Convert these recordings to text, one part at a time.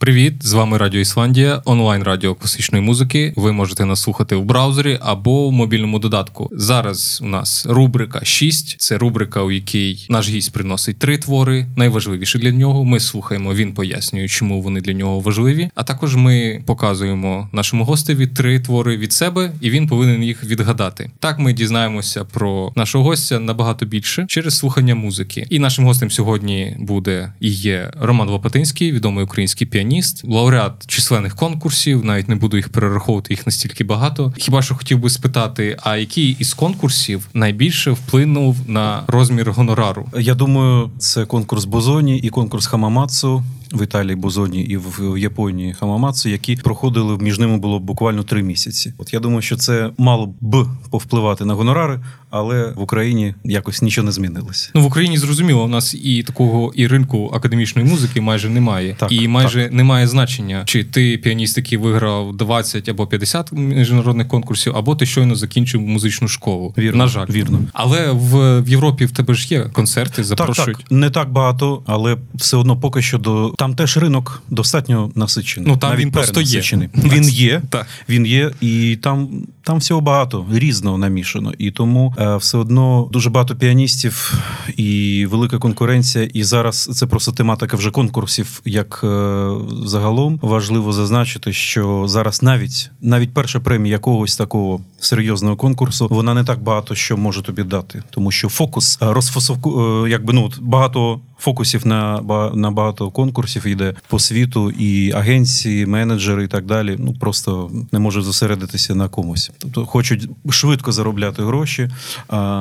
Привіт, з вами Радіо Ісландія, онлайн радіо класичної музики. Ви можете нас слухати в браузері або в мобільному додатку. Зараз у нас рубрика 6. Це рубрика, у якій наш гість приносить три твори, найважливіші для нього. Ми слухаємо, він пояснює, чому вони для нього важливі. А також ми показуємо нашому гостеві три твори від себе, і він повинен їх відгадати. Так ми дізнаємося про нашого гостя набагато більше через слухання музики. І нашим гостем сьогодні буде і є Роман Лопатинський, відомий український піаніст піаніст, лауреат численних конкурсів, навіть не буду їх перераховувати, їх настільки багато. Хіба що хотів би спитати, а який із конкурсів найбільше вплинув на розмір гонорару? Я думаю, це конкурс Бозоні і конкурс Хамамацу в Італії Бозоні і в Японії Хамамацу, які проходили між ними було буквально три місяці. От я думаю, що це мало б повпливати на гонорари, але в Україні якось нічого не змінилося. Ну в Україні зрозуміло, у нас і такого і ринку академічної музики майже немає, так, і майже так. немає значення, чи ти піаніст, який виграв 20 або 50 міжнародних конкурсів, або ти щойно закінчив музичну школу. Вірно, на жаль, вірно. Але в, в Європі в тебе ж є концерти, запрошують. Так, так, не так багато, але все одно поки що до там теж ринок достатньо насичений. Ну там Навіть він просто є. Він є, так. він є, і там там всього багато різного намішано. І тому все одно дуже багато піаністів і велика конкуренція. І зараз це просто тематика вже конкурсів. Як е, загалом важливо зазначити, що зараз навіть навіть перша премія якогось такого серйозного конкурсу вона не так багато що може тобі дати, тому що фокус розфосовку розфасовку, е, якби ну багато фокусів на на багато конкурсів йде по світу, і агенції, менеджери і так далі. Ну просто не можуть зосередитися на комусь. Тобто хочуть швидко заробляти гроші,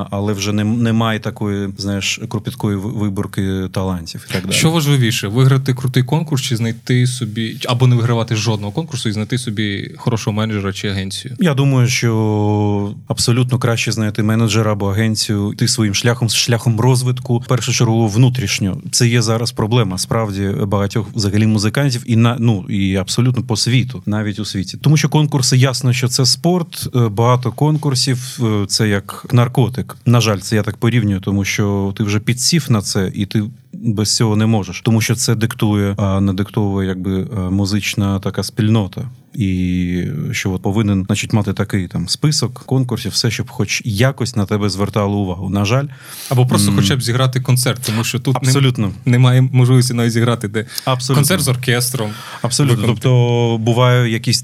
але вже не, немає такої, знаєш, кропіткої виборки талантів. І так далі. Що важливіше, виграти крутий конкурс, чи знайти собі, або не вигравати жодного конкурсу і знайти собі хорошого менеджера чи агенцію? Я думаю, що абсолютно краще знайти менеджера або агенцію, йти своїм шляхом шляхом розвитку, в першу чергу внутрішньо. Це є зараз проблема справді багатьох взагалі музикантів, і на ну і абсолютно по світу, навіть у світі, тому що конкурси ясно, що це спорт, е, багато конкурсів. Е, це як наркотик. На жаль, це я так порівнюю, тому що ти вже підсів на це, і ти без цього не можеш, тому що це диктує, а не диктовує якби е, музична така спільнота. І що от повинен значить, мати такий там список конкурсів, все, щоб хоч якось на тебе звертало увагу. На жаль, або просто, хоча б зіграти концерт, тому що тут абсолютно немає можливості навіть зіграти, де абсолютно. концерт з оркестром. Абсолютно, виконати. тобто буває якісь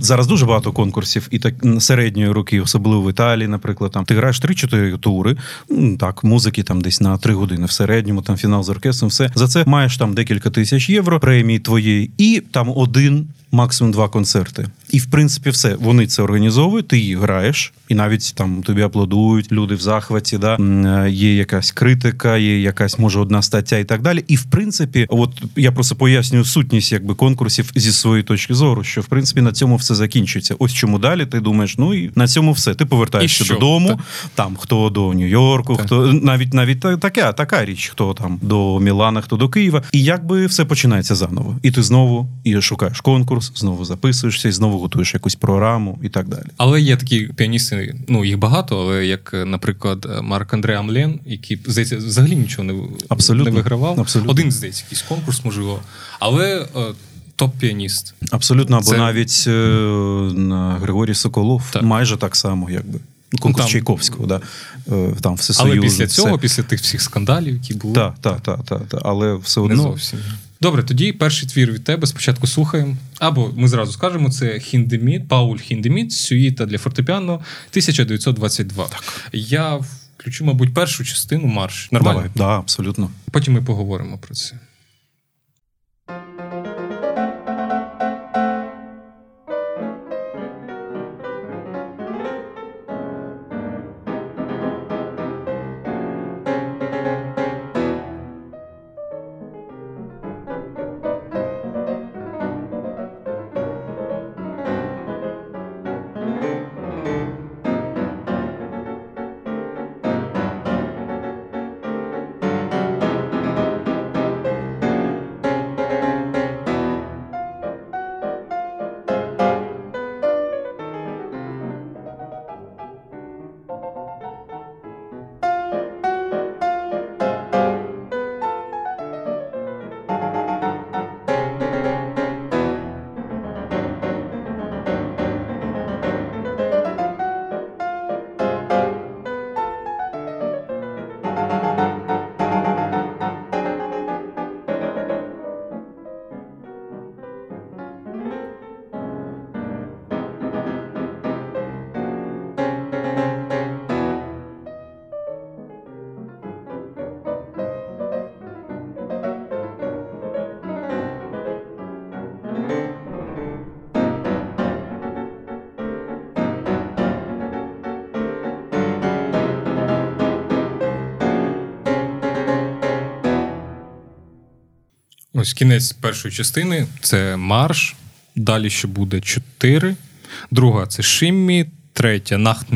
зараз дуже багато конкурсів, і так середньої роки, особливо в Італії, наприклад, там ти граєш 3-4 тури. Так, музики там десь на 3 години в середньому, там фінал з оркестром, все за це маєш там декілька тисяч євро премії твоєї, і там один максимум два концерти. І в принципі, все вони це організовують. Ти їх граєш, і навіть там тобі аплодують, люди в захваті. Да е, є якась критика, є якась може одна стаття і так далі. І в принципі, от я просто пояснюю сутність якби конкурсів зі своєї точки зору, що в принципі на цьому все закінчується. Ось чому далі ти думаєш, ну і на цьому все. Ти повертаєшся додому. Так. Там хто до Нью-Йорку, так. хто навіть навіть така, така річ, хто там до Мілана, хто до Києва, і якби все починається заново. І ти знову і шукаєш конкурс, знову записуєшся, і знову готуєш якусь програму і так далі. Але є такі піаністи, ну їх багато, але як, наприклад, Марк Андре Амлен, який здається, взагалі нічого не Абсолютно. не вигравав. Абсолютно. Один здається, якийсь конкурс, можливо. Але е, топ-піаніст. Абсолютно, або Це... навіть е, Григорій Соколов так. майже так само, якби. Конкурс там, Чайковського, да, е, там всесоюзу. Але після цього, все. після тих всіх скандалів, які були. Так, так, так, так. Та. але все одно. Не зовсім. Добре, тоді перший твір від тебе спочатку слухаємо. Або ми зразу скажемо, це Хіндеміт, Пауль Хіндеміт, сюїта для фортепіано 1922. Так. Я включу, мабуть, першу частину марш. Нормально? Давай, да, абсолютно. Потім ми поговоримо про це. Ось кінець першої частини це марш. Далі ще буде чотири. Друга це Шиммі, третя Нахт.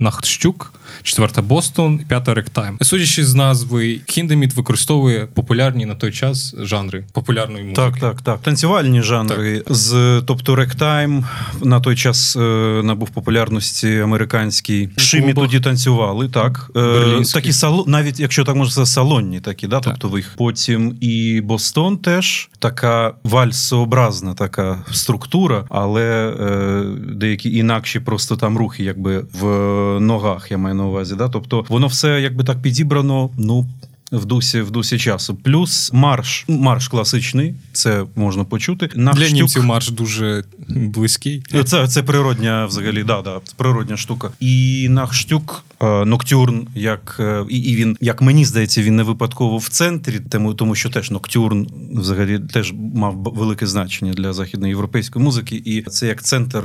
Нахтщук, четверта Бостон, п'ята Ректайм. Судячи з назви, Хіндеміт використовує популярні на той час жанри популярної музики. Так, так, так. Танцювальні жанри. Так. З тобто Ректайм на той час е, набув популярності американський. Шимі тоді танцювали, так. Е, такі сало, навіть якщо так можна сказати, салонні такі, да, так. тобто їх. Потім і Бостон теж така вальсообразна така структура, але е, деякі інакші просто там рухи, якби в ногах, я маю на увазі. Да? Тобто воно все якби так підібрано, ну. В дусі в дусі часу. Плюс марш. Марш класичний, це можна почути. Нахштюк... Для німців марш дуже близький. Це це природня, взагалі, да, да, природня штука. І Нахштюк, е, Ноктюрн, як е, і, і він, як мені здається, він не випадково в центрі, тому тому що теж Ноктюрн взагалі теж мав велике значення для західноєвропейської музики, і це як центр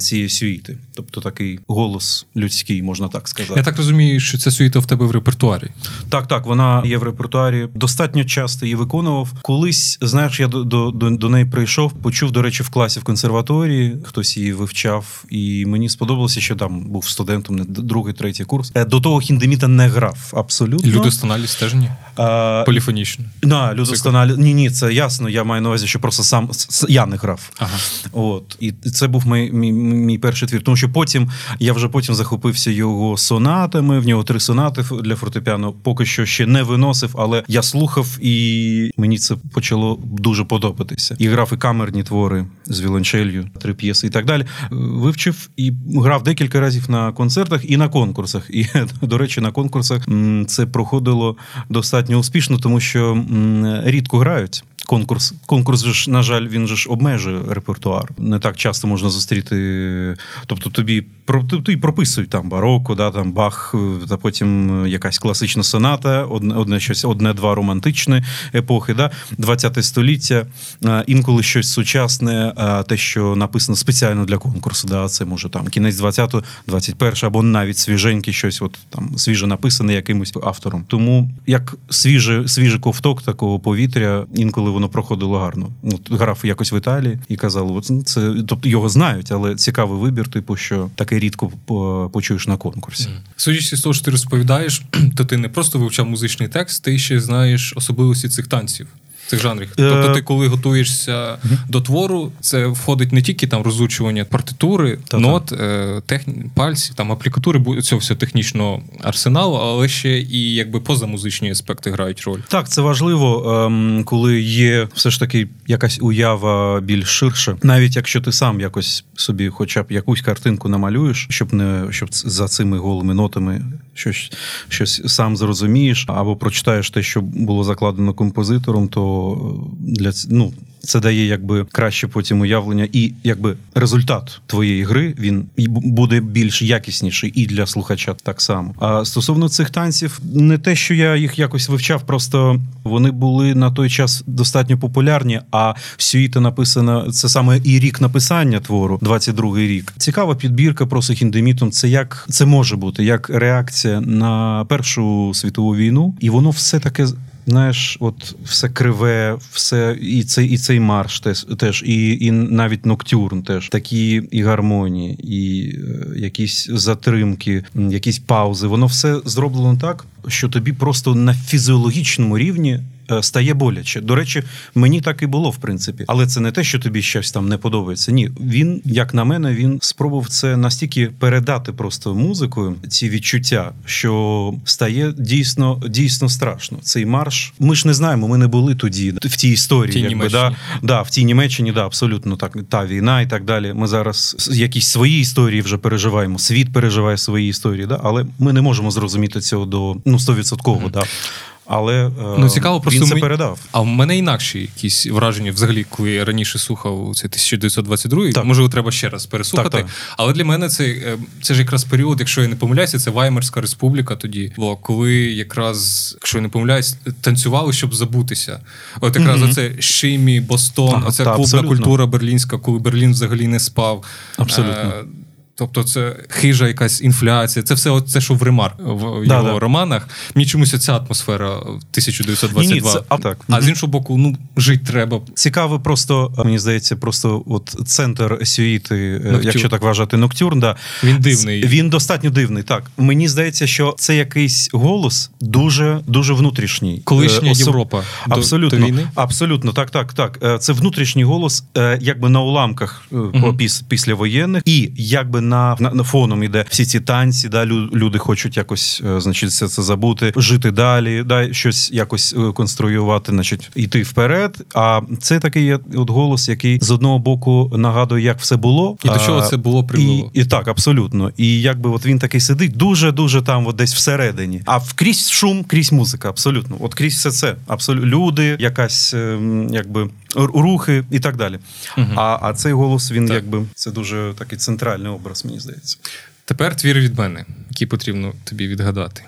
цієї сюїти, тобто такий голос людський, можна так сказати. Я так розумію, що ця сюїта в тебе в репертуарі. Так, так, вона є в репертуарі. Достатньо часто її виконував. Колись, знаєш, я до до, до, до неї прийшов, почув, до речі, в класі в консерваторії, хтось її вивчав, і мені сподобалося, що там був студентом, другий, третій курс. Е, до того хіндеміта не грав абсолютно. Людостоналіс стежні? А, Поліфонічно. На, людостоналіс. Ні, ні, це ясно. Я маю на увазі, що просто сам я не грав. Ага. От. І це був мій, мій, мій перший твір. Тому що потім я вже потім захопився його сонатами. В нього три сонати для фортепіано. Поки що ще не виносив, але я слухав, і мені це почало дуже подобатися. І грав і камерні твори з віолончелью, три п'єси і так далі. Вивчив і грав декілька разів на концертах і на конкурсах. І, до речі, на конкурсах це проходило достатньо успішно, тому що рідко грають конкурс. Конкурс ж, на жаль, він же ж обмежує репертуар. Не так часто можна зустріти. Тобто тобі тобі прописують там бароко, да, там бах, та потім якась класична соната, одне одне щось, одне-два романтичні епохи, да, 20 століття, інколи щось сучасне, те, що написано спеціально для конкурсу. Да, Це може там кінець 20-го, 21 або навіть свіженьке щось, от там свіже написане якимось автором. Тому як свіже, свіжий ковток такого повітря, інколи воно проходило гарно. От Грав якось в Італії і казав, от це тобто його знають, але цікавий вибір, типу, що таке рідко почуєш на конкурсі. Судячи з того, що ти розповідаєш, то ти не просто вивчав музичний текст, ти ще знаєш особливості цих танців цих жанрів. Тобто, ти, коли готуєшся до твору, це входить не тільки там розучування партитури, нот, е, техні... пальців, там аплікатури цього всього технічного арсеналу, але ще і якби позамузичні аспекти грають роль. Так, це важливо, ем, коли є все ж таки якась уява більш ширша, навіть якщо ти сам якось собі, хоча б якусь картинку намалюєш, щоб не щоб за цими голими нотами щось щось сам зрозумієш, або прочитаєш те, що було закладено композитором, то для ну. Це дає якби краще потім уявлення, і якби результат твоєї гри він буде більш якісніший і для слухача так само. А стосовно цих танців, не те, що я їх якось вивчав, просто вони були на той час достатньо популярні. А сюїта написана це саме і рік написання твору, 22-й рік. Цікава підбірка про хіндемітом. Це як це може бути як реакція на Першу світову війну, і воно все таке знаєш, от все криве, все і цей і цей марш теж, і і навіть ноктюрн теж такі і гармонії, і е, якісь затримки, якісь паузи. Воно все зроблено так, що тобі просто на фізіологічному рівні. Е, стає боляче. До речі, мені так і було, в принципі. Але це не те, що тобі щось там не подобається. Ні, він, як на мене, він спробував це настільки передати просто музикою, ці відчуття, що стає дійсно дійсно страшно. Цей марш. Ми ж не знаємо, ми не були тоді в тій історії. Тій якби, да, да, В тій Німеччині, да, абсолютно так. Та війна і так далі. Ми зараз якісь свої історії вже переживаємо. Світ переживає свої історії, да, але ми не можемо зрозуміти цього до ну стовідсотково. Mm-hmm. Да. Але е, ну, цікаво, просто він це ми... передав. А в мене інакші якісь враження, взагалі, коли я раніше слухав це 1922 так. можливо, треба ще раз переслухати. Так, так. Але для мене це е, це ж якраз період, якщо я не помиляюся, це Ваймерська республіка тоді, було, коли якраз, якщо я не помиляюсь, танцювали, щоб забутися. От якраз mm оце Шимі, Бостон, ага, оця клубна абсолютно. культура берлінська, коли Берлін взагалі не спав. Абсолютно. Тобто, це хижа якась інфляція, це все це, що в ремар в Да, його да. романах. Мені чомусь ця атмосфера 1922. Ні, ні, це- а, так. а з іншого боку, ну жити треба. Цікавий просто, мені здається, просто от центр сюїти, е, якщо так вважати, ноктюрн, да. Він дивний. Він достатньо дивний. Так. Мені здається, що це якийсь голос дуже дуже внутрішній. Колишня Е, особ- Європа Абсолютно. до війни? Абсолютно, так, так, так. Е, Це внутрішній голос, якби на уламках по- піс, післявоєнних, і якби на, на, на фоном іде всі ці танці, да, люди хочуть якось, е, значить, все це забути, жити далі, да, щось якось е, конструювати, значить, йти вперед. А це такий от голос, який з одного боку нагадує, як все було. І до чого це було привело. І, і так, абсолютно. І якби от він такий сидить дуже дуже там, от десь всередині. А вкрізь шум, крізь музика, абсолютно. От крізь все це. Абсолютно люди, якась ем, якби рухи і так далі. А, а цей голос він Так. якби це дуже такий центральний образ, мені здається. Тепер твір від мене, який потрібно тобі відгадати.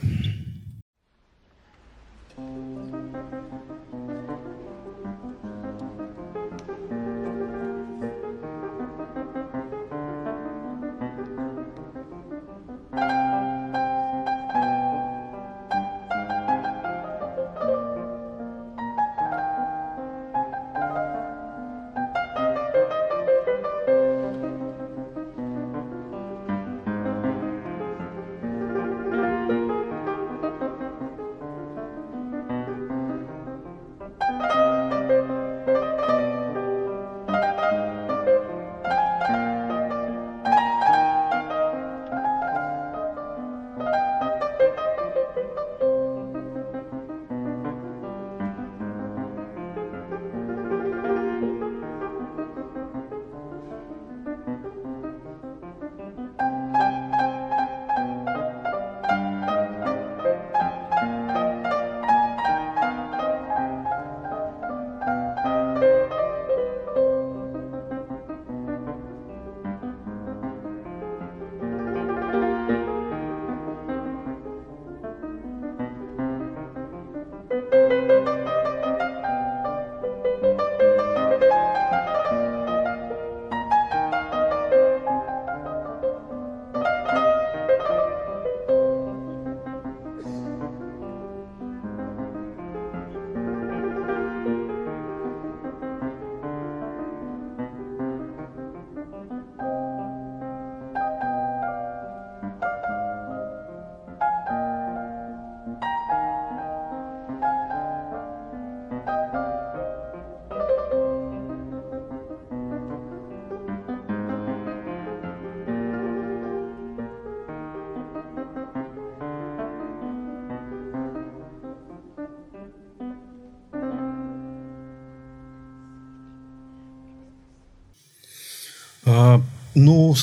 Ну,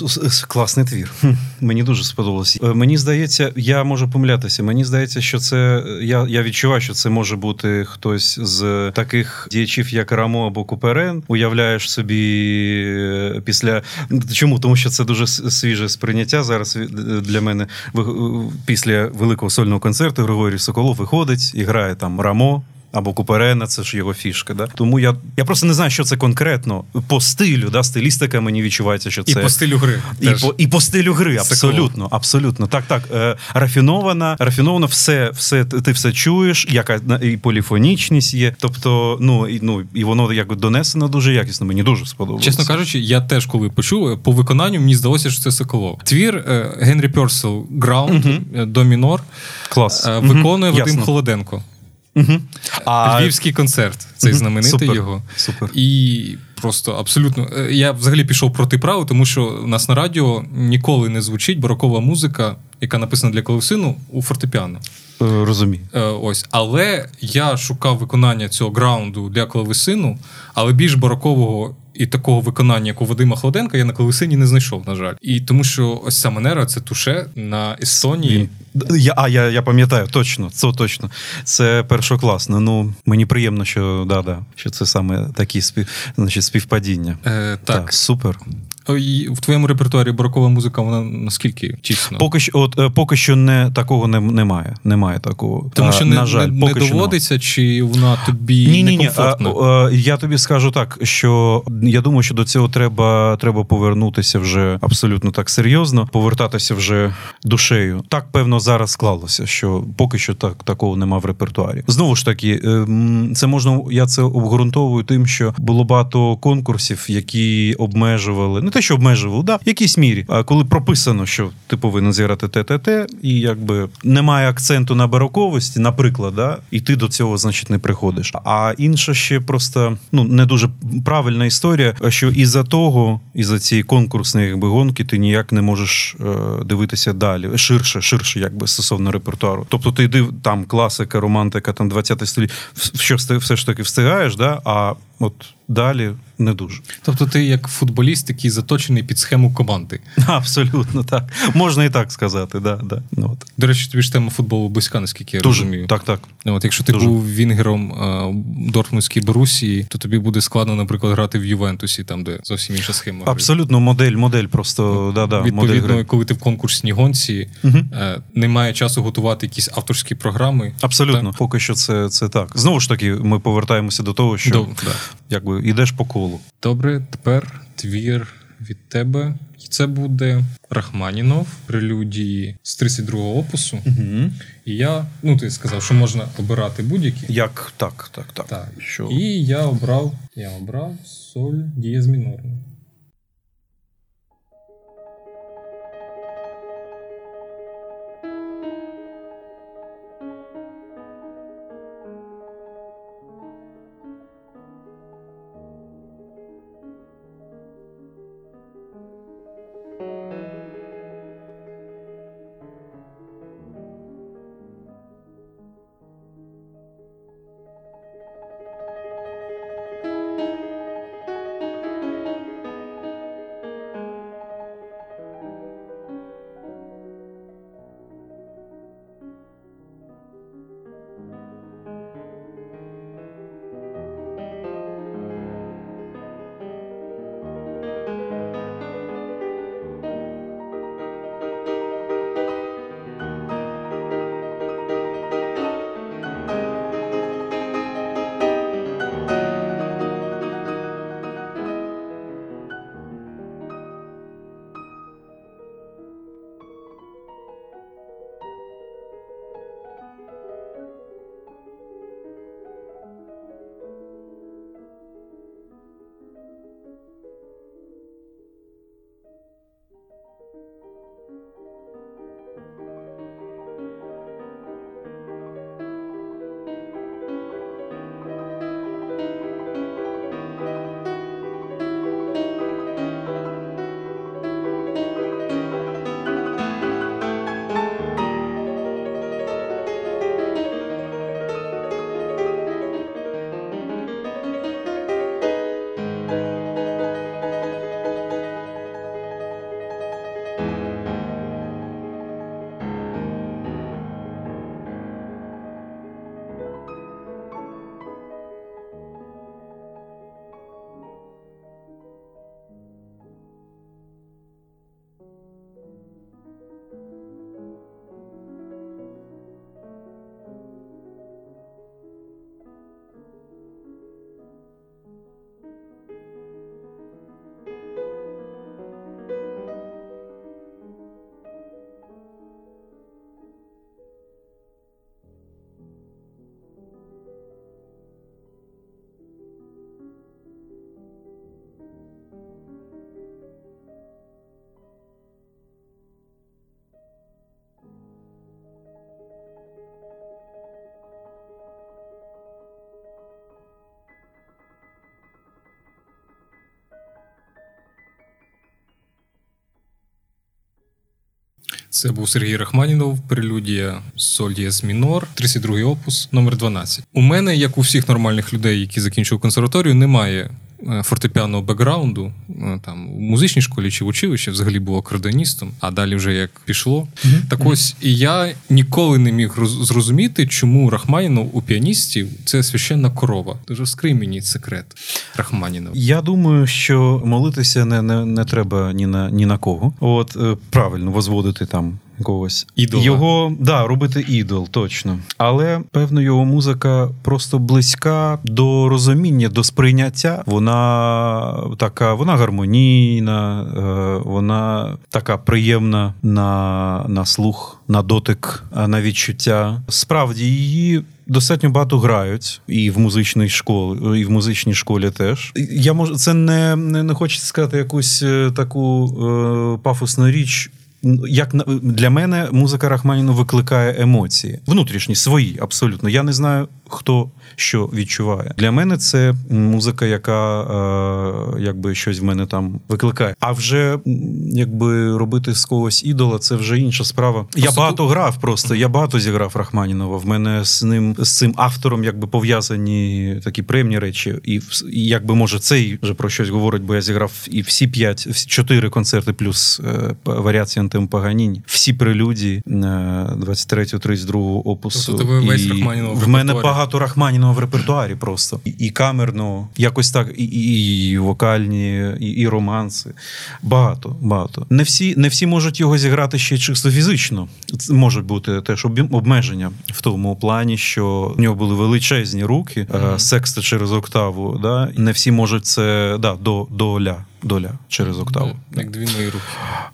класний твір. Мені дуже сподобалось. Е, Мені здається, я можу помилятися. Мені здається, що це я, я відчуваю, що це може бути хтось з таких діячів, як Рамо або Куперен. Уявляєш собі е, після чому? Тому що це дуже свіже сприйняття зараз е, для мене. Е, Після великого сольного концерту Григорій Соколов виходить і грає там Рамо. Або Куперена, це ж його фішка. Да? Тому я, я просто не знаю, що це конкретно. По стилю, да, стилістика мені відчувається, що це. І по стилю гри. і теж. по, і по стилю гри, абсолютно, абсолютно. Так, так. Е, рафінована, рафінована, все, все, ти все чуєш, яка і поліфонічність є. Тобто, ну і ну і воно як донесено дуже якісно. Мені дуже сподобалося. Чесно кажучи, я теж коли почув е, по виконанню, мені здалося, що це Соколов. Твір е, Генрі Пьорсел Ground е, до мінор клас. е, виконує Вадим Ясно. Холоденко. Мгм. А, Львівський концерт, цей угу. знаменитий Супер. його. Супер. І просто абсолютно. е, Я взагалі пішов проти правил, тому що у нас на радіо ніколи не звучить барокова музика, яка написана для клавесину у фортепіано. е, розумію. Е, ось, але я шукав виконання цього граунду для клавесину, але більш барокового і такого виконання, як у Вадима Холоденка, я на Колесині не знайшов, на жаль. І тому що ось ця манера це туше на Естонії. Я, а, я, я пам'ятаю, точно, це точно. Це першокласно. Ну, мені приємно, що, да, да, що це саме такі спів, значить, співпадіння. Е, так, супер. В твоєму репертуарі барокова музика, вона наскільки тісно? Поки що, от е, поки що не такого не, немає. Немає такого. Тому що а, не, на жаль, не, поки не що доводиться, чи вона тобі ні, ні, некомфортна? Ні, а, я тобі скажу так, що я думаю, що до цього треба треба повернутися вже абсолютно так серйозно, повертатися вже душею. Так певно зараз склалося, що поки що так такого нема в репертуарі. Знову ж таки, ем, це можна. Я це обґрунтовую тим, що було багато конкурсів, які обмежували не те, що обмежували, да, в якійсь мірі. А коли прописано, що ти повинен зіграти те-те-те, і якби немає акценту на бароковості, наприклад, да, і ти до цього, значить, не приходиш. А інша ще просто ну не дуже правильна історія, що із-за того, із-за цієї конкурсної якби гонки, ти ніяк не можеш е, дивитися далі, ширше, ширше, якби стосовно репертуару. Тобто ти йди там класика, романтика, там 20 століття, що все ж таки встигаєш, да, а от далі не дуже. Тобто, ти як футболіст, який заточений під схему команди. Абсолютно так. Можна і так сказати. Да, да. Ну, от. До речі, тобі ж тема футболу близька, наскільки я дуже, розумію. Так, так. Ну, от Якщо ти дуже. був вінгером е, Дортмундській Борусії, то тобі буде складно, наприклад, грати в Ювентусі, там де зовсім інша схема. Абсолютно, модель, модель просто ну, да, да, відповідно, модель коли ти в конкурсній гонці, угу. немає часу готувати якісь авторські програми. Абсолютно, так? поки що це це так. Знову ж таки, ми повертаємося до того, що до, да. Якби йдеш по колу. Добре, тепер твір від тебе. І це буде Рахманінов, прелюдії з 32-го опусу. Угу. І я, ну ти сказав, що можна обирати будь-які. Як так, так, так. так. Що? І я обрав я обрав соль дієз Це був Сергій Рахманінов, прелюдія Соль мінор, 32-й опус, номер 12. У мене, як у всіх нормальних людей, які закінчили консерваторію, немає е, фортепіаного бекграунду. Е, там у музичній школі чи в училищі, взагалі був акордоністом, а далі вже як пішло. Mm-hmm. Так ось і я ніколи не міг зрозуміти, чому Рахманінов у піаністів це священна корова. Тож розкрий мені секрет Рахманінова. Я думаю, що молитися не не, не треба ні на ні на кого. От е, правильно возводити там когось. Ідола. Його да, робити ідол, точно. Але певно, його музика просто близька до розуміння, до сприйняття. Вона така, вона гармонійна, е, вона така приємна на, на слух, на дотик, на відчуття. Справді її. Достатньо багато грають і в музичній школі, і в музичній школі теж. Я можу це не не, не хочеться сказати якусь е, таку е, пафосну річ як для мене музика Рахманіну викликає емоції внутрішні свої, абсолютно. Я не знаю, хто що відчуває. Для мене це музика, яка е, якби щось в мене там викликає. А вже якби робити з когось ідола, це вже інша справа. Просто я багато грав, просто я багато зіграв Рахманінова. В мене з ним з цим автором якби пов'язані такі приємні речі, і, і якби може цей вже про щось говорить, бо я зіграв і всі п'ять, чотири концерти, плюс е, варіації антим Паганіні, всі прелюдії 23-32 опусу. Тобто і весь Рахманінов в мене багато Рахманіного в репертуарі просто і, і камерно, якось так, і і, вокальні, і і романси. Багато, багато. Не всі не всі можуть його зіграти ще чисто фізично. Це можуть бути теж обмеження в тому плані, що в нього були величезні руки, mm-hmm. секста через октаву. Да? Не всі можуть це да, до, до ля доля через октаву. Як дві мої руки.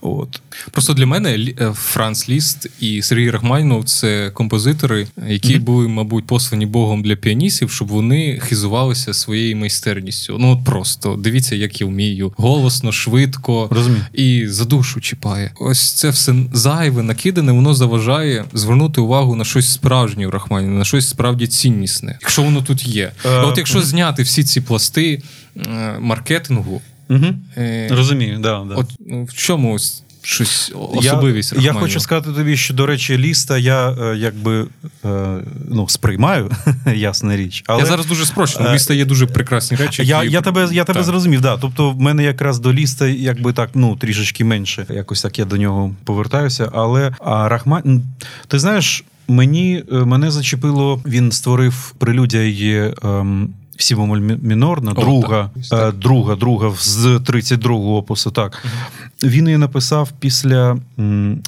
От. Просто для мене е, Франц Ліст і Сергій Рахманінов це композитори, які mm-hmm. були, мабуть, послані Богом для піаністів, щоб вони хизувалися своєю майстерністю. Ну от просто дивіться, як я вмію. Голосно, швидко Розумію. і за душу чіпає. Ось це все зайве, накидане, воно заважає звернути увагу на щось справжнє у Рахманіна, на щось справді ціннісне, якщо воно тут є. Uh-huh. От якщо зняти всі ці пласти е, маркетингу. Угу. Е, Розумію, да, да. От ну, в чому щось особливість. Я я хочу сказати тобі, що, до речі, ліста я е, якби е, ну, сприймаю, ясна річ. Але, Я зараз дуже спрощено. У ліста є дуже прекрасні речі. Я які... я тебе я тебе зрозумів, да. Тобто, в мене якраз до ліста, якби так, ну, трішечки менше. Якось так я до нього повертаюся. Але а Рахман, ти знаєш, мені мене зачепило, він створив прелюдія. Ем, Сі бемоль мінорна, друга, О, друга, друга з 32-го опусу. Так він її написав після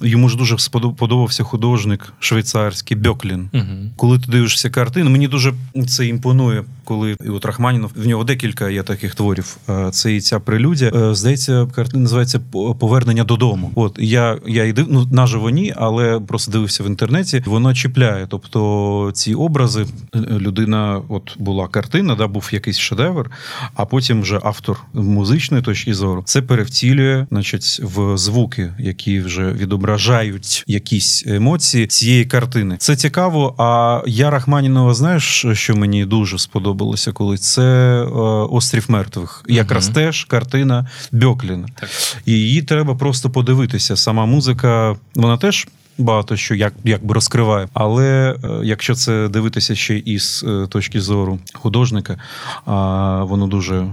йому ж дуже сподобався художник швейцарський Бьоклін. Угу. Коли ти дивишся картину, мені дуже це імпонує. Коли і от Рахманінов в нього декілька є таких творів. Це і ця прелюдія. Здається, картина називається Повернення додому. От я я і див, ну, наживо ні, але просто дивився в інтернеті. Воно чіпляє. Тобто ці образи людина, от була картина, да був якийсь шедевр, а потім вже автор музичної точки зору це перевтілює, значить входять в звуки, які вже відображають якісь емоції цієї картини. Це цікаво. А я Рахманінова, знаєш, що мені дуже сподобалося, коли це е, острів мертвих, якраз угу. теж картина Бьокліна. Так. І її треба просто подивитися. Сама музика, вона теж багато що як якби розкриває. Але е, якщо це дивитися ще із е, точки зору художника, воно дуже е,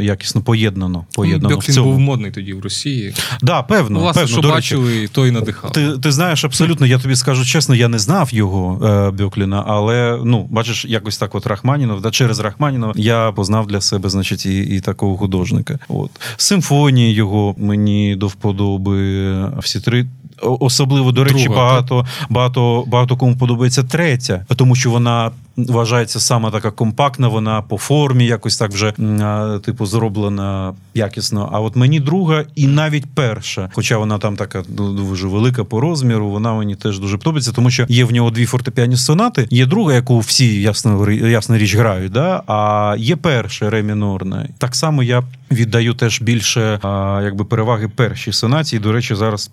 якісно поєднано. поєднано Бьоклін в цьому. був модний тоді в Росії. Да, певно, Власне, певно, що бачили, то і надихав. Ти ти знаєш, абсолютно, я тобі скажу чесно, я не знав його Бьокліна, але ну, бачиш, якось так, от Рахманінов, да, через Рахманінова я познав для себе, значить, і і такого художника. От Симфонії його мені до вподоби всі три особливо до речі, Друга, багато багато багато кому подобається третя, тому що вона вважається саме така компактна. Вона по формі якось так вже типу зроблена якісно. А от мені друга і навіть перша, хоча вона там така дуже велика по розміру, вона мені теж дуже подобається, тому що є в нього дві фортепіані сонати. Є друга, яку всі ясно ясна річ грають. Да? А є перша ре мінорна. Так само я віддаю теж більше якби переваги першій сонаті. І, До речі, зараз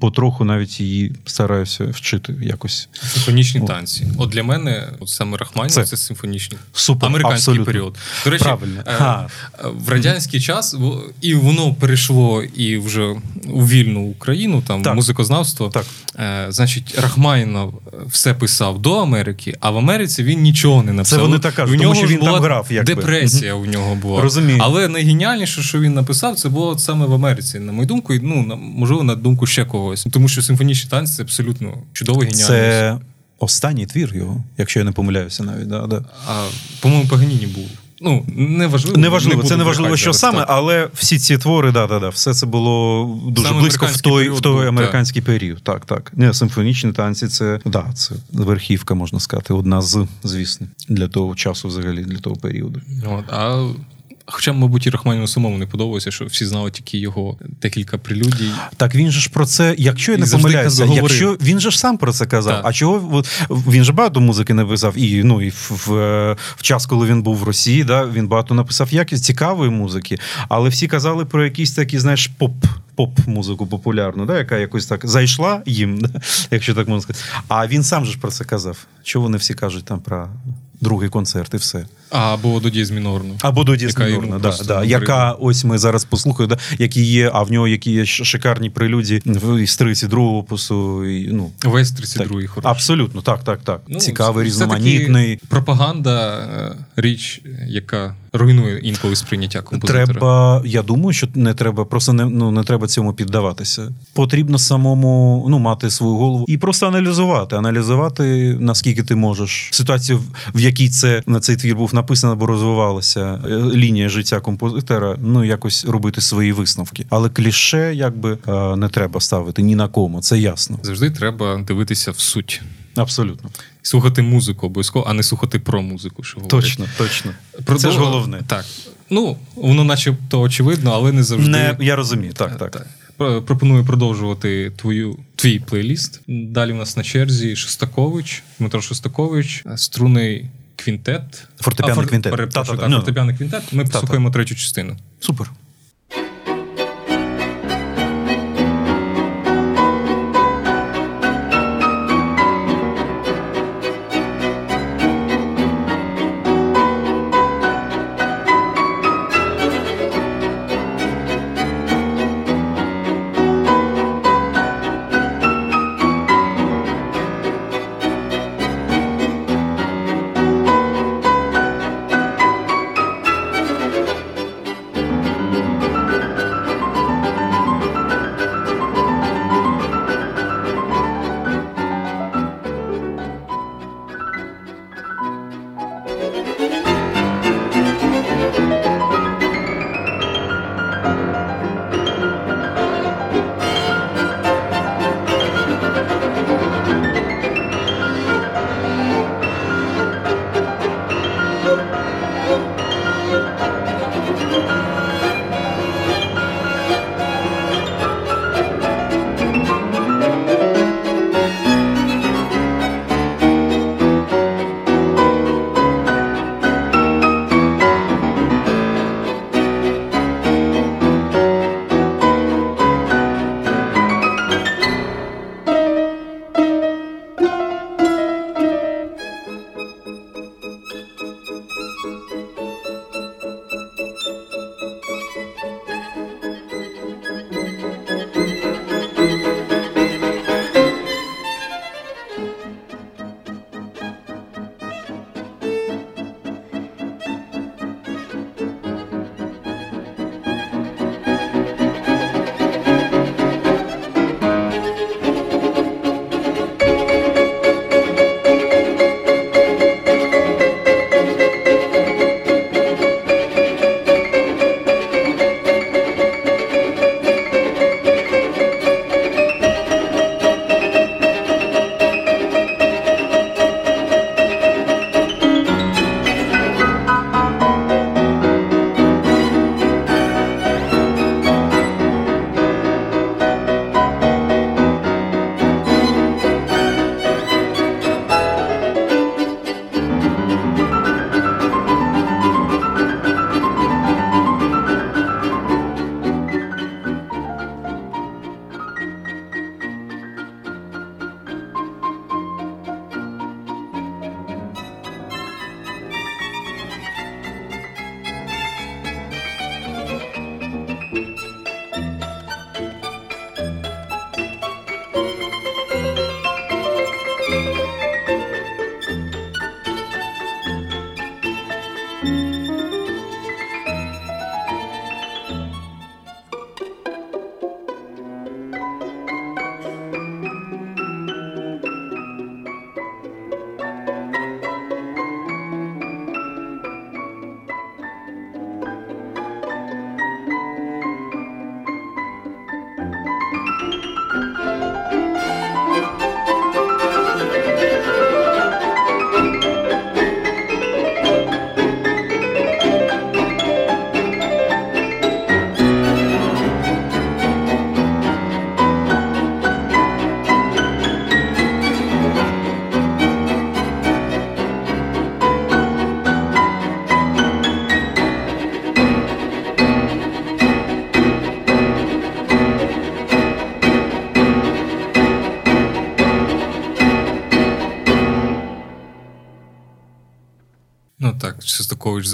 потроху навіть її стараюся вчити якось. Симфонічні О. танці. От для мене, от саме Рахманів, це, це симфонічний Супер, американський абсолютно. період. До речі, Правильно. Е, в радянський час і воно перейшло і вже у вільну Україну, там так. музикознавство. Так. Е, значить, Рахманінов все писав до Америки, а в Америці він нічого не написав. Це вони так кажуть, тому що він була там грав. Якби. Депресія у нього була. Розумію. Але найгеніальніше, що він написав, це було саме в Америці. На мою думку, і ну можливо, на думку ще когось. Тому що симфонічні танці це абсолютно чудово геніально. Це останній твір його, якщо я не помиляюся, навіть да, да. А по-моєму, Паганіні був. Ну, неважливо. Неважливо, не це не важливо, що саме, так. але всі ці твори, да, да, да, все це було дуже саме близько в той в той американський так. період. Так, так. Не, Симфонічні танці це да, це верхівка, можна сказати, одна з, звісно, для того часу, взагалі, для того періоду. От, А Хоча, мабуть, і Рахманіну самому не подобалося, що всі знали тільки його декілька прелюдій. Так він же ж про це, якщо я не помиляюся, якщо він же ж сам про це казав. Так. А чого він же багато музики написав, і ну і в, в, в час, коли він був в Росії, да, він багато написав якість цікавої музики, але всі казали про якісь такі, знаєш, поп. Поп-музику популярну, да, яка якось так зайшла їм, да, якщо так можна сказати. А він сам же ж про це казав. Чого вони всі кажуть там про другий концерт і все. Або до дієз мінорну. Або до дієз мінорну, да, да, яка ось ми зараз послухаємо, да, які є, а в нього які є шикарні прелюдії з 32-го опусу. І, ну, Весь 32-й хороший. Абсолютно, так, так, так. Ну, Цікавий, різноманітний. Пропаганда е, річ, яка руйнує інколи сприйняття композитора. Треба, я думаю, що не треба, просто не ну не треба цьому піддаватися. Потрібно самому ну мати свою голову і просто аналізувати, аналізувати наскільки ти можеш ситуацію, в якій це на цей твір був написано або розвивалася е, лінія життя композитора. Ну якось робити свої висновки. Але кліше якби е, не треба ставити ні на кому. Це ясно. Завжди треба дивитися в суть. Абсолютно. Слухати музику обов'язково, а не слухати про музику. що. Точно, точно. Про Це ж головне. Так. Ну, воно начебто очевидно, але не завжди. Не, Я розумію, так, так. так. Пропоную продовжувати твою твій плейліст. Далі у нас на черзі Шостакович, Дмитро Шостакович, струнний квінтет. Фортепіаний квінтет. Перепрошую, так, фортепіаний квінтет. Ми послухаємо третю частину. Супер.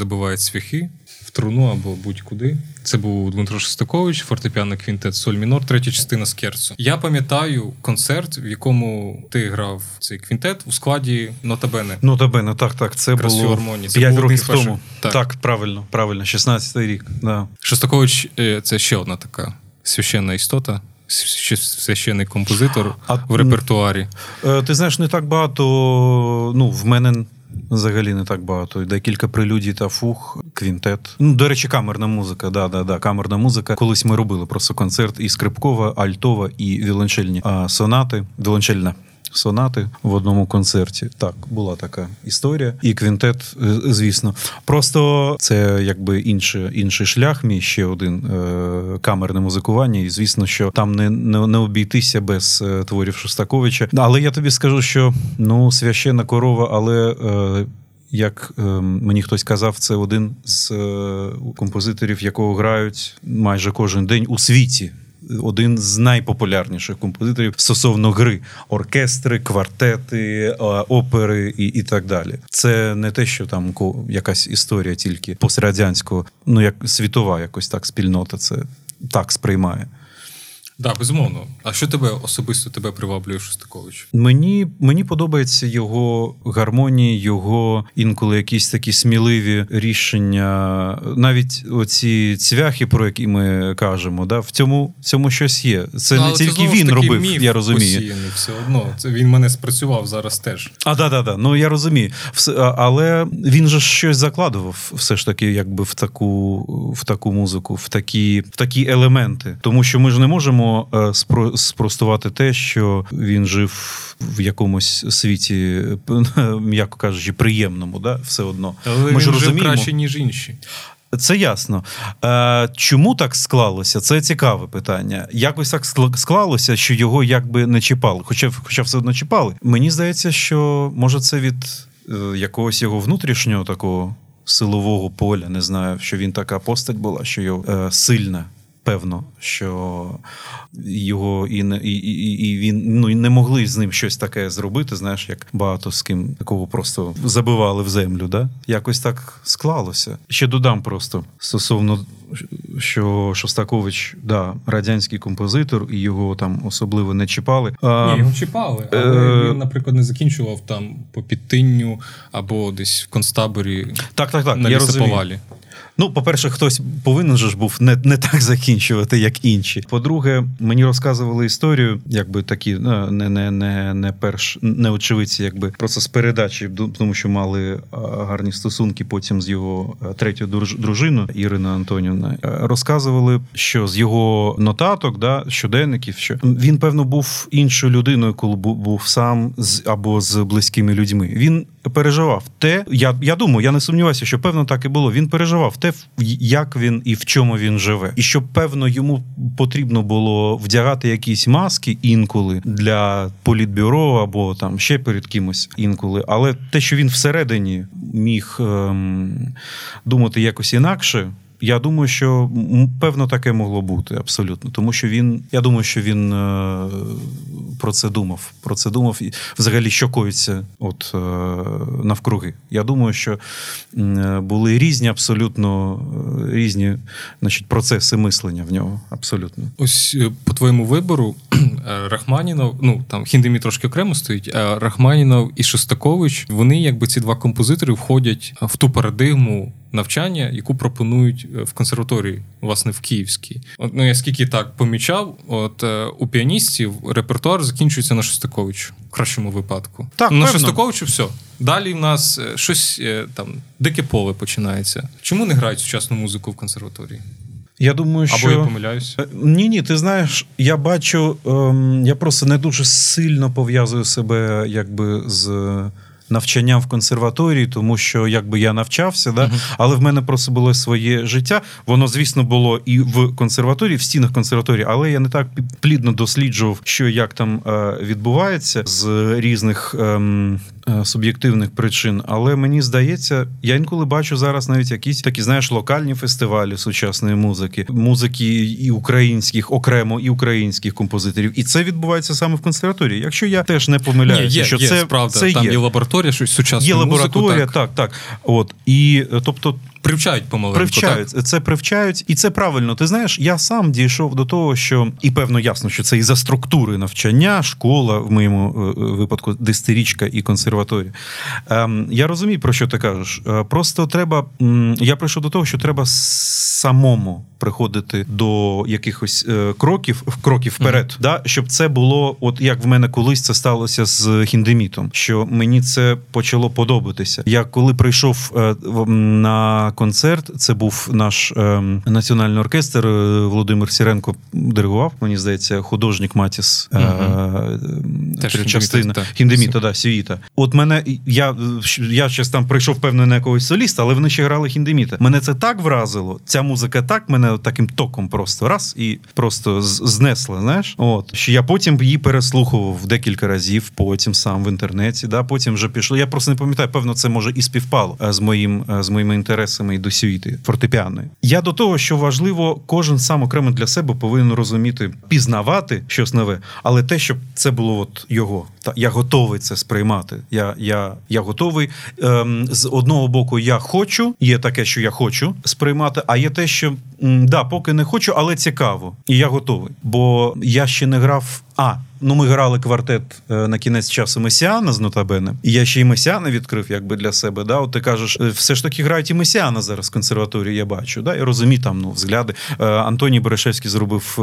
Забиває цвяхи в труну або будь-куди. Це був Дмитро Шостакович, фортепіано квінтет Соль мінор, третя частина скерцу. Я пам'ятаю концерт, в якому ти грав цей квінтет у складі Нотабене. Нотабене, так, так. Це було гармонії. Це 5 був років з тому. Так. Так. правильно, правильно, 16-й рік. Да. Шостакович е, це ще одна така священна істота, священний композитор А, в репертуарі. Е, Ти знаєш, не так багато. Ну, в мене взагалі не так багато. Декілька прелюдій та фух, квінтет. Ну, до речі, камерна музика. Да, да, да, камерна музика. Колись ми робили просто концерт і скрипкова, альтова, і віолончельні сонати. Віолончельна. Сонати в одному концерті. Так, була така історія. І квінтет, е, звісно. Просто це якби інший, інший шлях, мій ще один е, камерне музикування. І звісно, що там не, не, не обійтися без е, творів Шостаковича. Але я тобі скажу, що ну, священна корова, але. Як е, мені хтось казав, це один з е, композиторів, якого грають майже кожен день у світі. Один з найпопулярніших композиторів стосовно гри: оркестри, квартети, е, опери і, і так далі. Це не те, що там якась історія тільки пострадянського, ну як світова якось так спільнота це так сприймає. Так, безумовно. А що тебе особисто тебе приваблює в Шостаковичу? Мені, мені подобається його гармонії, його інколи якісь такі сміливі рішення, навіть оці цвяхи, про які ми кажемо, да, в цьому, в цьому щось є. Це Ну, не тільки ж він робив, міф я розумію. посіяний все одно. Це він мене спрацював зараз теж. А, да, да, да. Ну я розумію. Все, але він же щось закладував все ж таки, якби в таку, в таку музику, в такі, в такі елементи. Тому що ми ж не можемо е, спро, спростувати те, що він жив в якомусь світі, м'яко кажучи, приємному, да, все одно. Але ми він ж жив розуміємо. краще, ніж інші. Це ясно. Е, чому так склалося? Це цікаве питання. Якось так склалося, що його якби не чіпали, хоча, хоча все одно чіпали. Мені здається, що може це від е, якогось його внутрішнього такого силового поля. Не знаю, що він така постать була, що його е, сильна. Певно, що його і не і, і, і він ну і не могли з ним щось таке зробити. Знаєш, як багато з ким такого просто забивали в землю. Да? Якось так склалося. Ще додам просто стосовно що Шостакович, да, радянський композитор, і його там особливо не чіпали. А, Ні, його чіпали, але Е, він, наприклад, не закінчував там по підтинню або десь в концтаборі так, так, так. на я розумію. Ну, по-перше, хтось повинен же ж був не, не так закінчувати, як інші. По-друге, мені розказували історію, якби такі ну, не, не, не, не перш не очевидці, якби з передачі, тому що мали гарні стосунки потім з його а, третьою друж- дружиною Ірина Антонівна. Е, Розказували, що з його нотаток, да, щоденників, що він, певно, був іншою людиною, коли був сам з або з близькими людьми. Він переживав те. Я, я думаю, я не сумніваюся, що певно так і було. Він переживав те, як він і в чому він живе. І що, певно, йому потрібно було вдягати якісь маски інколи для політбюро або там ще перед кимось інколи. Але те, що він всередині міг ем, думати якось інакше. Я думаю, що певно таке могло бути абсолютно, тому що він, я думаю, що він е, про це думав. Про це думав і взагалі що коїться от е, навкруги. Я думаю, що е, були різні, абсолютно різні значить, процеси мислення в нього. Абсолютно. Ось по твоєму вибору Рахманінов, ну там Хіндемі трошки окремо стоїть, а Рахманінов і Шостакович, вони якби ці два композитори входять в ту парадигму навчання, яку пропонують в консерваторії, власне, в Київській. От, ну я скільки так помічав, от е, у піаністів репертуар закінчується на Шостаковичу, в кращому випадку. Так, на. Шостаковичу все. Далі в нас е, щось е, там дике поле починається. Чому не грають сучасну музику в консерваторії? Я думаю, що Або я помиляюся. Е, Ні, ні, ти знаєш, я бачу, ем, я просто не дуже сильно пов'язую себе якби з навчанням в консерваторії, тому що якби я навчався, да, але в мене просто було своє життя. Воно, звісно, було і в консерваторії, в стінах консерваторії, але я не так плідно досліджував, що як там е, відбувається з різних. е, суб'єктивних причин. Але мені здається, я інколи бачу зараз навіть якісь такі, знаєш, локальні фестивалі сучасної музики, музики і українських, окремо і українських композиторів. І це відбувається саме в консерваторії. Якщо я теж не помиляюся, є, що є, це справда. це Там є. є лабораторія, щось сучасне Є музику, лабораторія, так. так, так. От і е, тобто Привчають помаленьку, Привчають, так? це привчають, і це правильно. Ти знаєш, я сам дійшов до того, що і певно ясно, що це і за структури навчання, школа в моєму е, випадку, десятирічка і консерваторія. Ем, я розумію, про що ти кажеш. Е, Просто треба. Я прийшов до того, що треба самому приходити до якихось е, кроків, кроків вперед, да, щоб це було, от як в мене колись це сталося з хіндемітом, що мені це почало подобатися. Я коли прийшов е, на концерт, це був наш е, національний оркестр. е, Володимир Сіренко диригував, мені здається, художник Матіс. е, Теж е, частина. Хіндеміта, да, Сюїта. От мене я, я щось там прийшов певно на якогось соліста, але вони ще грали хіндеміта. Мене це так вразило. Ця музика так мене таким током просто раз і просто знесла. Знаєш, от що я потім її переслухував декілька разів, потім сам в інтернеті. Да, потім вже пішло. Я просто не пам'ятаю, певно, це може і співпало е, з моїм е, з моїми інтересами і до сюїти фортепіаної. Я до того, що важливо, кожен сам окремо для себе повинен розуміти, пізнавати щось нове, але те, щоб це було от його. Та я готовий це сприймати. Я, я, я готовий. Ем, з одного боку, я хочу, є таке, що я хочу сприймати, а є те, що да, поки не хочу, але цікаво. І я готовий. Бо я ще не грав. А, ну ми грали квартет е, на кінець часу Месіана з Нотабене. І я ще й Месіана відкрив, якби для себе. Да? От ти кажеш, е, все ж таки грають і Месіана зараз в консерваторії, я бачу. Да? Я розумію там ну, взгляды. Е, Антоній Баришевський зробив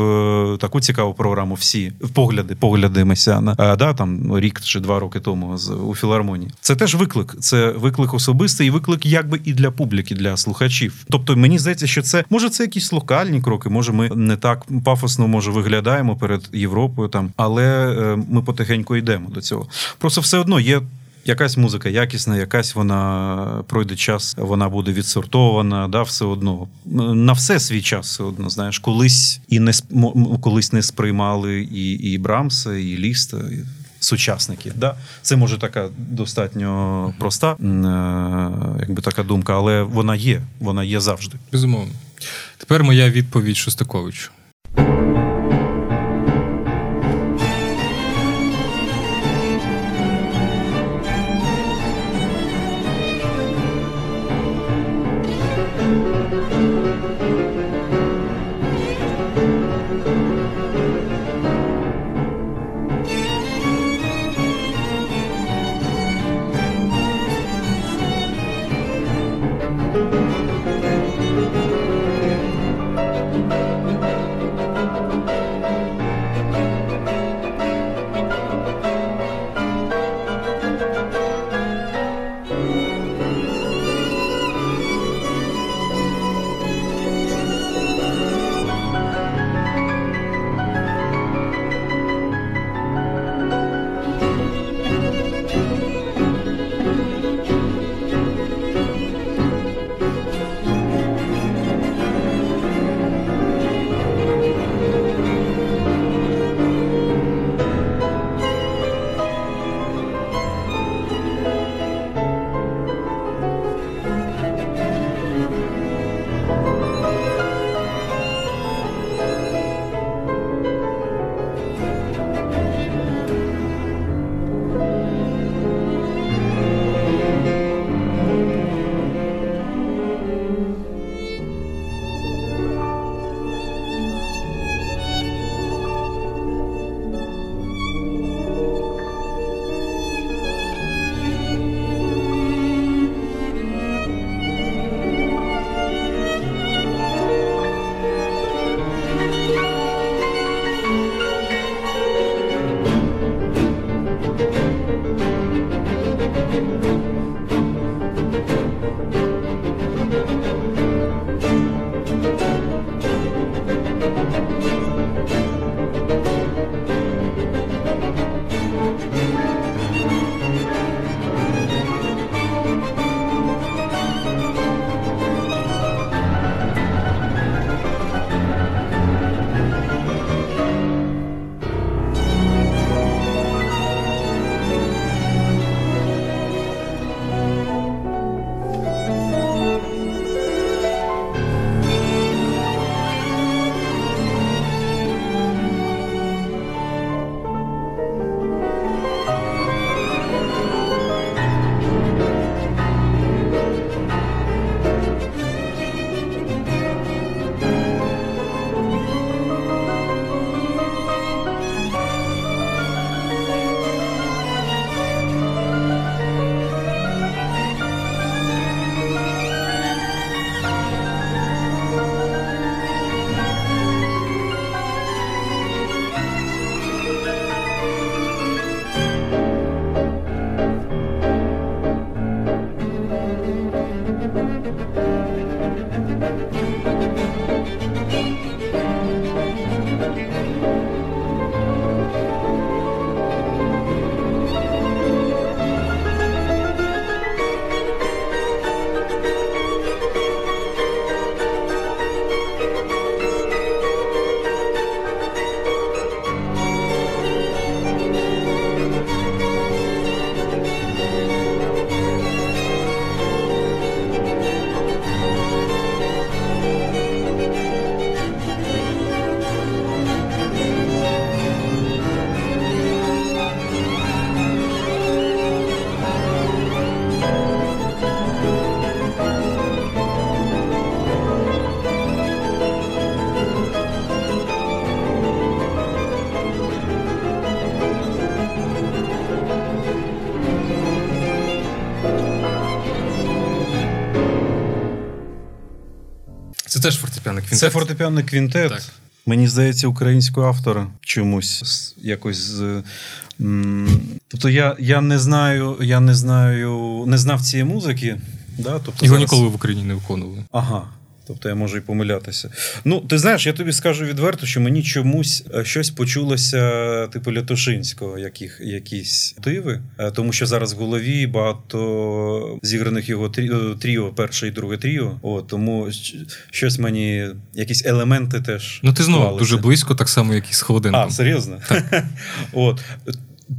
таку цікаву програму. Всі погляди, погляди Месіана. Да, там рік чи два роки тому у філармонії. Це теж виклик. Це виклик особистий і виклик, якби і для публіки, для слухачів. Тобто, мені здається, що це може це якісь локальні кроки. Може, ми не так пафосно може виглядаємо перед Європою там, але е, ми потихеньку йдемо до цього. Просто все одно є. Якась музика якісна, якась вона пройде час, вона буде відсортована, да, все одно. На все свій час все одно, знаєш, колись і не колись не сприймали і, і Брамса, і Ліста. І... Сучасників, да, це може така достатньо проста, е, якби така думка, але вона є, вона є завжди. Безумовно. Тепер моя відповідь Шостаковичу. Квінтет. Це фортепіанний квінтет. Так. Мені здається, українського автора чомусь якось. з- м, Тобто я, я не знаю, я не знаю, не знав цієї музики. Да? Тобто Його зараз- ніколи в Україні не виконували. Ага. Тобто я можу і помилятися. Ну, ти знаєш, я тобі скажу відверто, що мені чомусь е, щось почулося, типу Лятошинського, яких, якісь мотиви, Е, тому що зараз в голові багато зіграних його е, тріо, перше і друге тріо. О, тому щось мені, якісь елементи теж. Ну ти знову дуже близько, так само, як і з Холоденком. А, серйозно? От.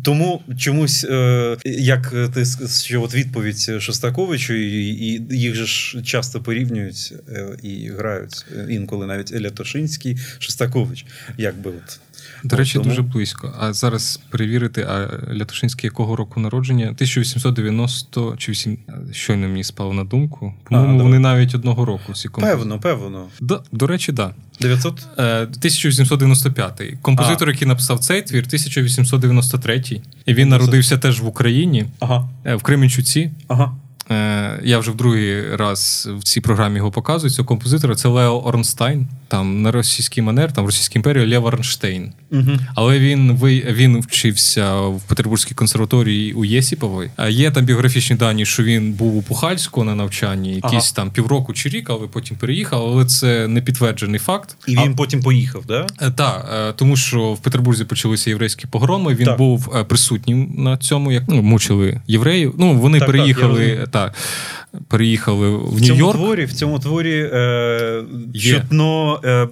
Тому чомусь, е, як ти що от відповідь Шостаковичу, і, і їх же ж часто порівнюють е, і грають е, інколи навіть Елятошинський Шостакович. Як би от. До речі, Тому- дуже близько. А зараз перевірити, а Лятошинський якого року народження? 1890 чи 8... щойно мені спало на думку. По-моєму, давай. вони навіть одного року. Всі композитори. Певно, певно. Да, до речі, так. 900? Да. Е, 1895. Композитор, який написав цей твір, 1893. І він народився теж в Україні, Ага. е, в Кременчуці. Ага. Е, Я вже в другий раз в цій програмі його показую. Цього композитора це Лео Орнстайн. Там на російський манер, там в Російській імперії Лев Орнштейн. Угу. Але він ви- він вчився в Петербурзькій консерваторії у Єсіпової. А є там біографічні дані, що він був у Пухальську на навчанні, якісь там півроку чи рік, але потім переїхав. Але це не підтверджений факт. І він потім поїхав, да? Так, тому що в Петербурзі почалися єврейські погроми. Він Так. був е, присутнім на цьому, як ну, мучили євреїв. Ну вони Так, так, переїхали розумію. Так, переїхали в В цьому Нью-Йорк. творі, в цьому творі е, Є. чутно е,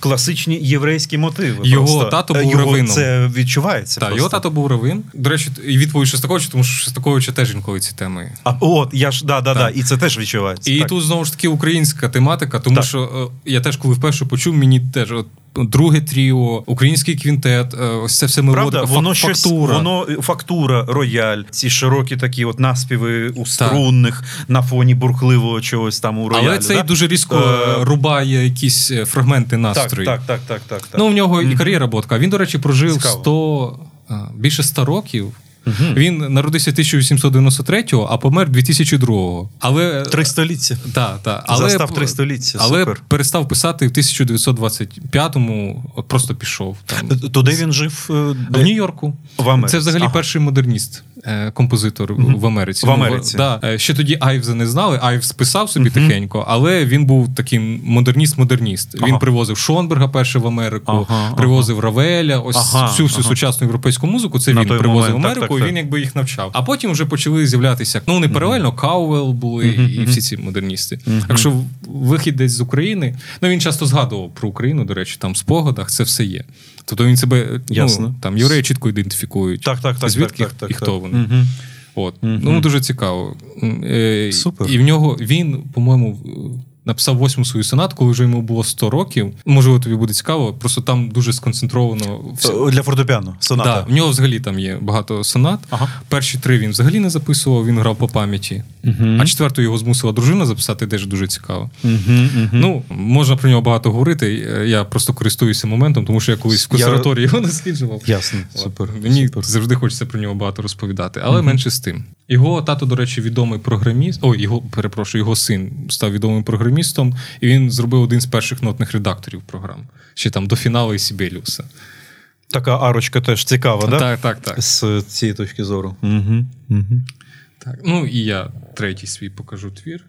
класичні єврейські мотиви. Його просто. тато Е, був його раввином. Це відчувається. Так, просто. його тато був равин. До речі, і відповідь Шостаковича, тому що Шостаковича теж інколи ці теми. А от я ж да, да, да, і це теж відчувається. І так. тут знову ж таки українська тематика, тому Так. що е, я теж, коли вперше почув, мені теж от, друге тріо, український квінтет, е, ось це все Правда, воно фак- щось, фактура. воно фактура, рояль, ці широкі такі от наспіви у струнних на фоні бурхливого чогось там у роялі. Але це дуже різко Е, е, рубає якісь фрагменти настрою. так, так, так, так, так. Ну, в нього і кар'єра ботка. Він, до речі, прожив Цікаво. 100, більше 100 років. Мгм. Він народився 1893-го, а помер 2002-го. Але Три століття. та, та, але, Застав три століття. але Супер. перестав писати в 1925-му, просто пішов. Там. Туди він жив е, В? Нью-Йорку. в Америці. Це взагалі Ага. перший модерніст, е, композитор Мгм. в Америці. В Ну, да. Е, Ще тоді Айвза не знали. Айвз писав собі Мгм. тихенько, але він був таким модерніст-модерніст. Він привозив Шонберга перше в Америку, Ага, привозив Равеля. Ось Ага, всю всю ага. сучасну європейську музику. Це На він привозив в так, Америку, так, він так. якби їх навчав. А потім вже почали з'являтися. Ну, вони паралельно Кауел були і всі ці модерністи. Мгм. Якщо вихід десь з України, ну він часто згадував про Україну, до речі, там в спогадах це все є. Тобто він себе Ясно. ну, там євреї чітко ідентифікують. Так, так, так. Звідки так, так, і так, хто так. вони? Мгм. От. Мгм. Ну, дуже цікаво. Е, Супер. І в нього він, по-моєму, написав восьму свою сонату, коли вже йому було 100 років. Можливо, тобі буде цікаво, просто там дуже сконцентровано все. Е, Для фортепіано, соната. Да, в нього взагалі там є багато сонат. Ага. Перші три він взагалі не записував, він грав по пам'яті. Мгм. А четверту його змусила дружина записати, теж дуже цікаво. Мгм. Ну, можна про нього багато говорити. Я просто користуюся моментом, тому що я колись в Я- його досліджував. Ясно, От. супер. Мені супер. завжди хочеться про нього багато розповідати, але менше з тим. Його тато, до речі, відомий програміст. Ой, його перепрошую, його син став відомим програмістом, і він зробив один з перших нотних редакторів програм. Ще там до фіналу і Сібеліуса. Така арочка теж цікава, да? Так, так, так. З цієї точки зору. Угу. Угу. так. Ну і я третій свій покажу твір.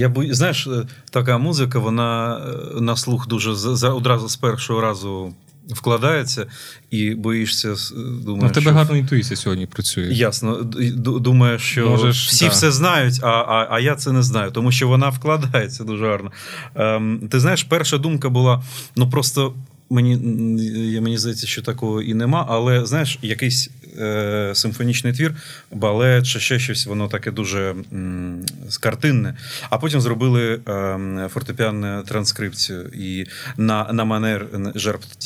Я бо, знаєш, е, така музика, вона е, на слух дуже одразу з першого разу вкладається і боїшся. Е, думаєш, У тебе що... гарна інтуїція сьогодні працює. Ясно. Думаєш, що Можеш, всі да. все знають, а, а а, я це не знаю, тому що вона вкладається дуже гарно. Ем, Ти знаєш, перша думка була: ну просто мені мені здається, що такого і нема, але знаєш, якийсь е, симфонічний твір, балет чи ще щось, воно таке дуже м, картинне. А потім зробили е, фортепіанну транскрипцію. І на на манер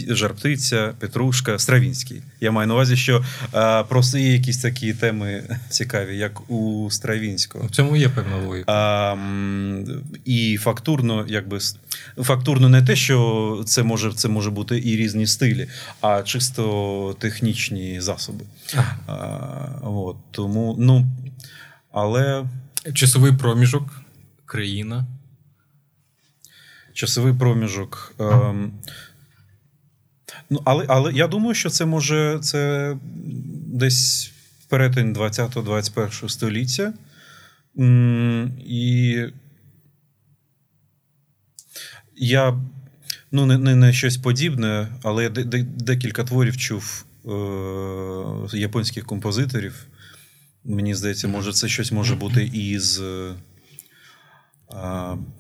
Жарптиця, Петрушка, Стравінський. Я маю на увазі, що е, просто є якісь такі теми цікаві, як у Стравінського. В цьому є певна логіка. І фактурно, якби фактурно не те, що це може це може бути і різні стилі, а чисто технічні засоби. А, от, Тому, ну, але. Часовий проміжок, країна. Часовий проміжок. Ем, ну, Але але я думаю, що це може це десь перетин 20-21 століття. І я ну, не не, не щось подібне, але я декілька творів чув е, японських композиторів. Мені здається, може, це щось може бути із. Е,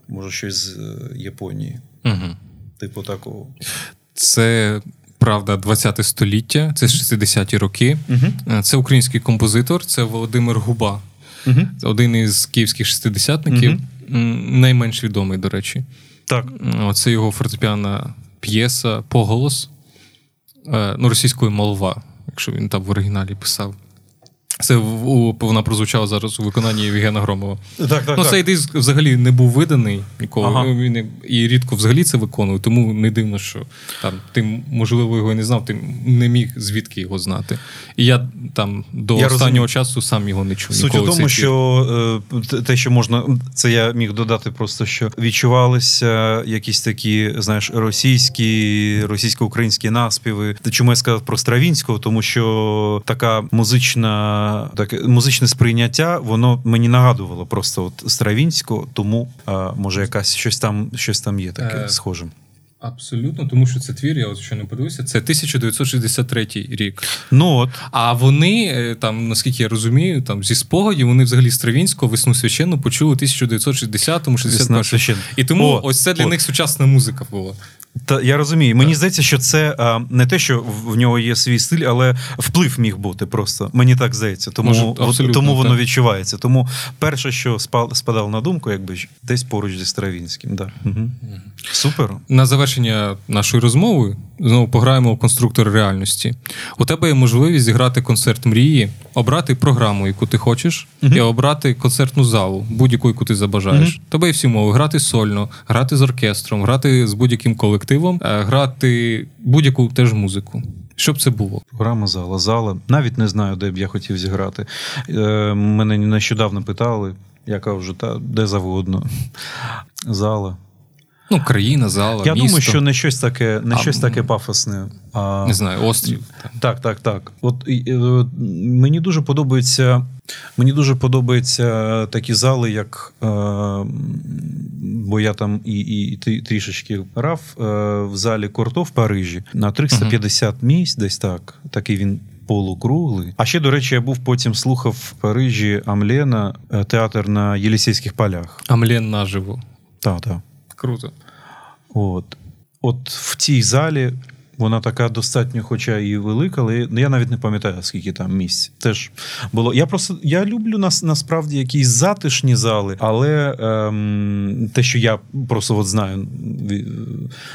може, щось з Японії. Угу. Типу такого. Це. Правда, 20 століття, це 60-ті роки. Uh-huh. Це український композитор, це Володимир Губа, uh-huh. один із київських шестидесятників, найменш відомий, до речі. Так. Це його фортепіана п'єса поголос е, ну, російською молва, якщо він там в оригіналі писав. Це вона прозвучала зараз у виконанні Євгена Громова. Так, так, ну, так. Цей диск взагалі не був виданий ніколи. Ага. Він і рідко взагалі це виконував, тому не дивно, що там ти, можливо, його і не знав, ти не міг звідки його знати. І я там до я останнього розумію. часу сам його не чув. Суть у тому, що е, те, що можна, це я міг додати, просто що відчувалися якісь такі, знаєш, російські, російсько-українські наспіви. Чому я сказав про Стравінського? Тому що така музична таке музичне сприйняття, воно мені нагадувало просто от Стравінського, тому може якась щось там щось там є таке е, схоже. Абсолютно, тому що це твір, я от що не подивився, це 1963 рік. Ну от. А вони, е, там, наскільки я розумію, там зі спогадів вони взагалі Стравінського весну священну почули у 1960-му, 61 І тому О, ось це для от. них сучасна музика була. Та я розумію. Мені здається, що це а, не те, що в нього є свій стиль, але вплив міг бути просто. Мені так здається. Тому Може, тому воно відчувається. Тому перше, що спадало на думку, якби десь поруч зі Стравінським. Да. Угу. Супер. На завершення нашої розмови знову пограємо у конструктор реальності. У тебе є можливість зіграти концерт мрії, обрати програму, яку ти хочеш, угу. і обрати концертну залу, будь-яку, яку ти забажаєш. Угу. Тебе є всі мови грати сольно, грати з оркестром, грати з будь-яким колективом, е, грати будь-яку теж музику. Що б це було? Програма зала, зала. Навіть не знаю, де б я хотів зіграти. Е, Мене нещодавно питали, яка вже та де завгодно. Зала. Ну, країна, зала. Я місто. думаю, що не щось таке не а, щось таке пафосне. А... Не знаю, острів. Так, так, так. От і, Мені дуже подобається. Мені дуже подобаються такі зали, як. Е, бо я там і і, і трішечки грав е, в залі Корто в Парижі на 350 uh-huh. місць, десь так. Такий він. Полукруглий. А ще, до речі, я був потім слухав в Парижі Амлена е, театр на Єлісейських полях. Амлен наживо. Так, так. Круто. От. От в цій залі вона така достатньо, хоча і велика, але я навіть не пам'ятаю, скільки там місць. Теж було. Я просто я люблю нас насправді якісь затишні зали, але ем, те, що я просто от знаю,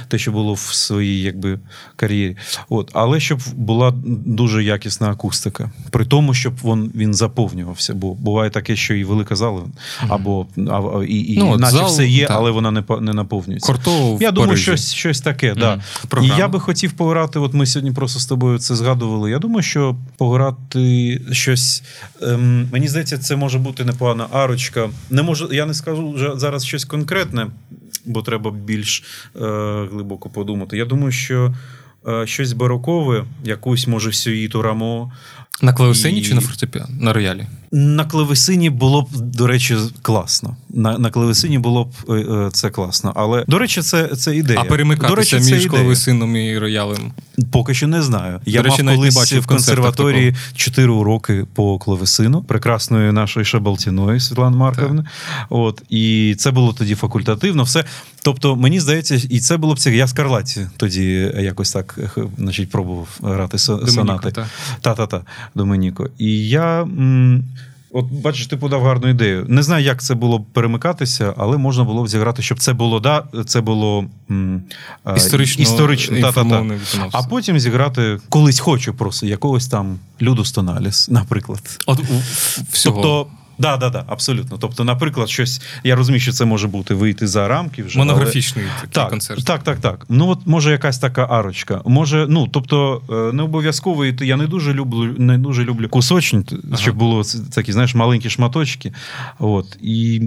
те, що було в своїй якби кар'єрі. От, але щоб була дуже якісна акустика. При тому, щоб він він заповнювався. Бо буває таке, що і велика зала, або а, і, і ну, наче зал, все є, так. але вона не не наповнюється. Кортово я думаю, щось щось таке. Mm. Да. І я би хотів хотів пограти, от ми сьогодні просто з тобою це згадували. Я думаю, що пограти щось. Ем, мені здається, це може бути непогана арочка. Не можу, Я не скажу вже зараз щось конкретне, бо треба більш е, глибоко подумати. Я думаю, що е, щось барокове, якусь, може, сюїту рамо. На клавесині І- чи на фортепіано? На роялі. На клавесині було б, до речі, класно. На, на клавесині було б е, е, це класно. Але, до речі, це, це ідея. А до перемикатися речі, між ідея. клавесином і роялем. Поки що не знаю. Я речі, мав не колись бачив в консерваторії 4 уроки по клавесину, прекрасної нашої Шабалтіної Світлани Марковни. От, і це було тоді факультативно. Все. Тобто, мені здається, і це було б цікаво. Я в Скарлаті тоді якось так е, значить, пробував грати со- сонати. Та-та-та, Доменіко. І я. М- От бачиш, ти подав гарну ідею. Не знаю, як це було б перемикатися, але можна було б зіграти, щоб це було да, це було м, а, Історично, історично та, та, та. А потім зіграти колись хочу просто якогось там Людус Тоналіс, наприклад. От всього. Тобто, да, да, да, абсолютно. Тобто, наприклад, щось. Я розумію, що це може бути вийти за рамки вже. але- Монографічний такий так, концерт. Так, так, так. Ну от може якась така арочка. Може, ну тобто е, не обов'язково і я не дуже люблю, не дуже люблю кусочні, Ага. щоб було такі, знаєш, маленькі шматочки. От і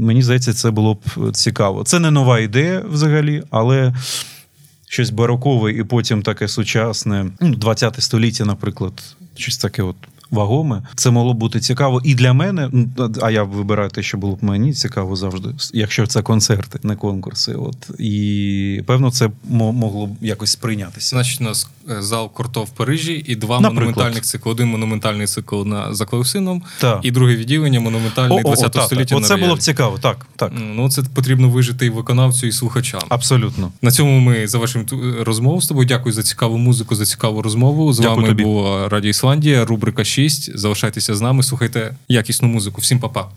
мені здається, це було б цікаво. Це не нова ідея взагалі, але. Щось барокове і потім таке сучасне, ну, 20 століття, наприклад, щось таке от вагоме. Це могло бути цікаво і для мене. А я вибираю те, що було б мені цікаво завжди, якщо це концерти, не конкурси. От і певно, це могло б якось сприйнятися. Значить, у нас е, зал Корто в Парижі і два Наприклад. монументальних цикли. Один монументальний цикл на за клавесином, Так. і друге відділення монументальний 20 та, та. століття. Оце було б цікаво. Так, так. Ну, це потрібно вижити і виконавцю, і слухачам. Абсолютно. На цьому ми завершимо ту- розмову з тобою. Дякую за цікаву музику, за цікаву розмову. З Дякую вами тобі. була Радіо Ісландія, рубрика 6. Залишайтеся з нами, слухайте якісну музику. Всім па-па.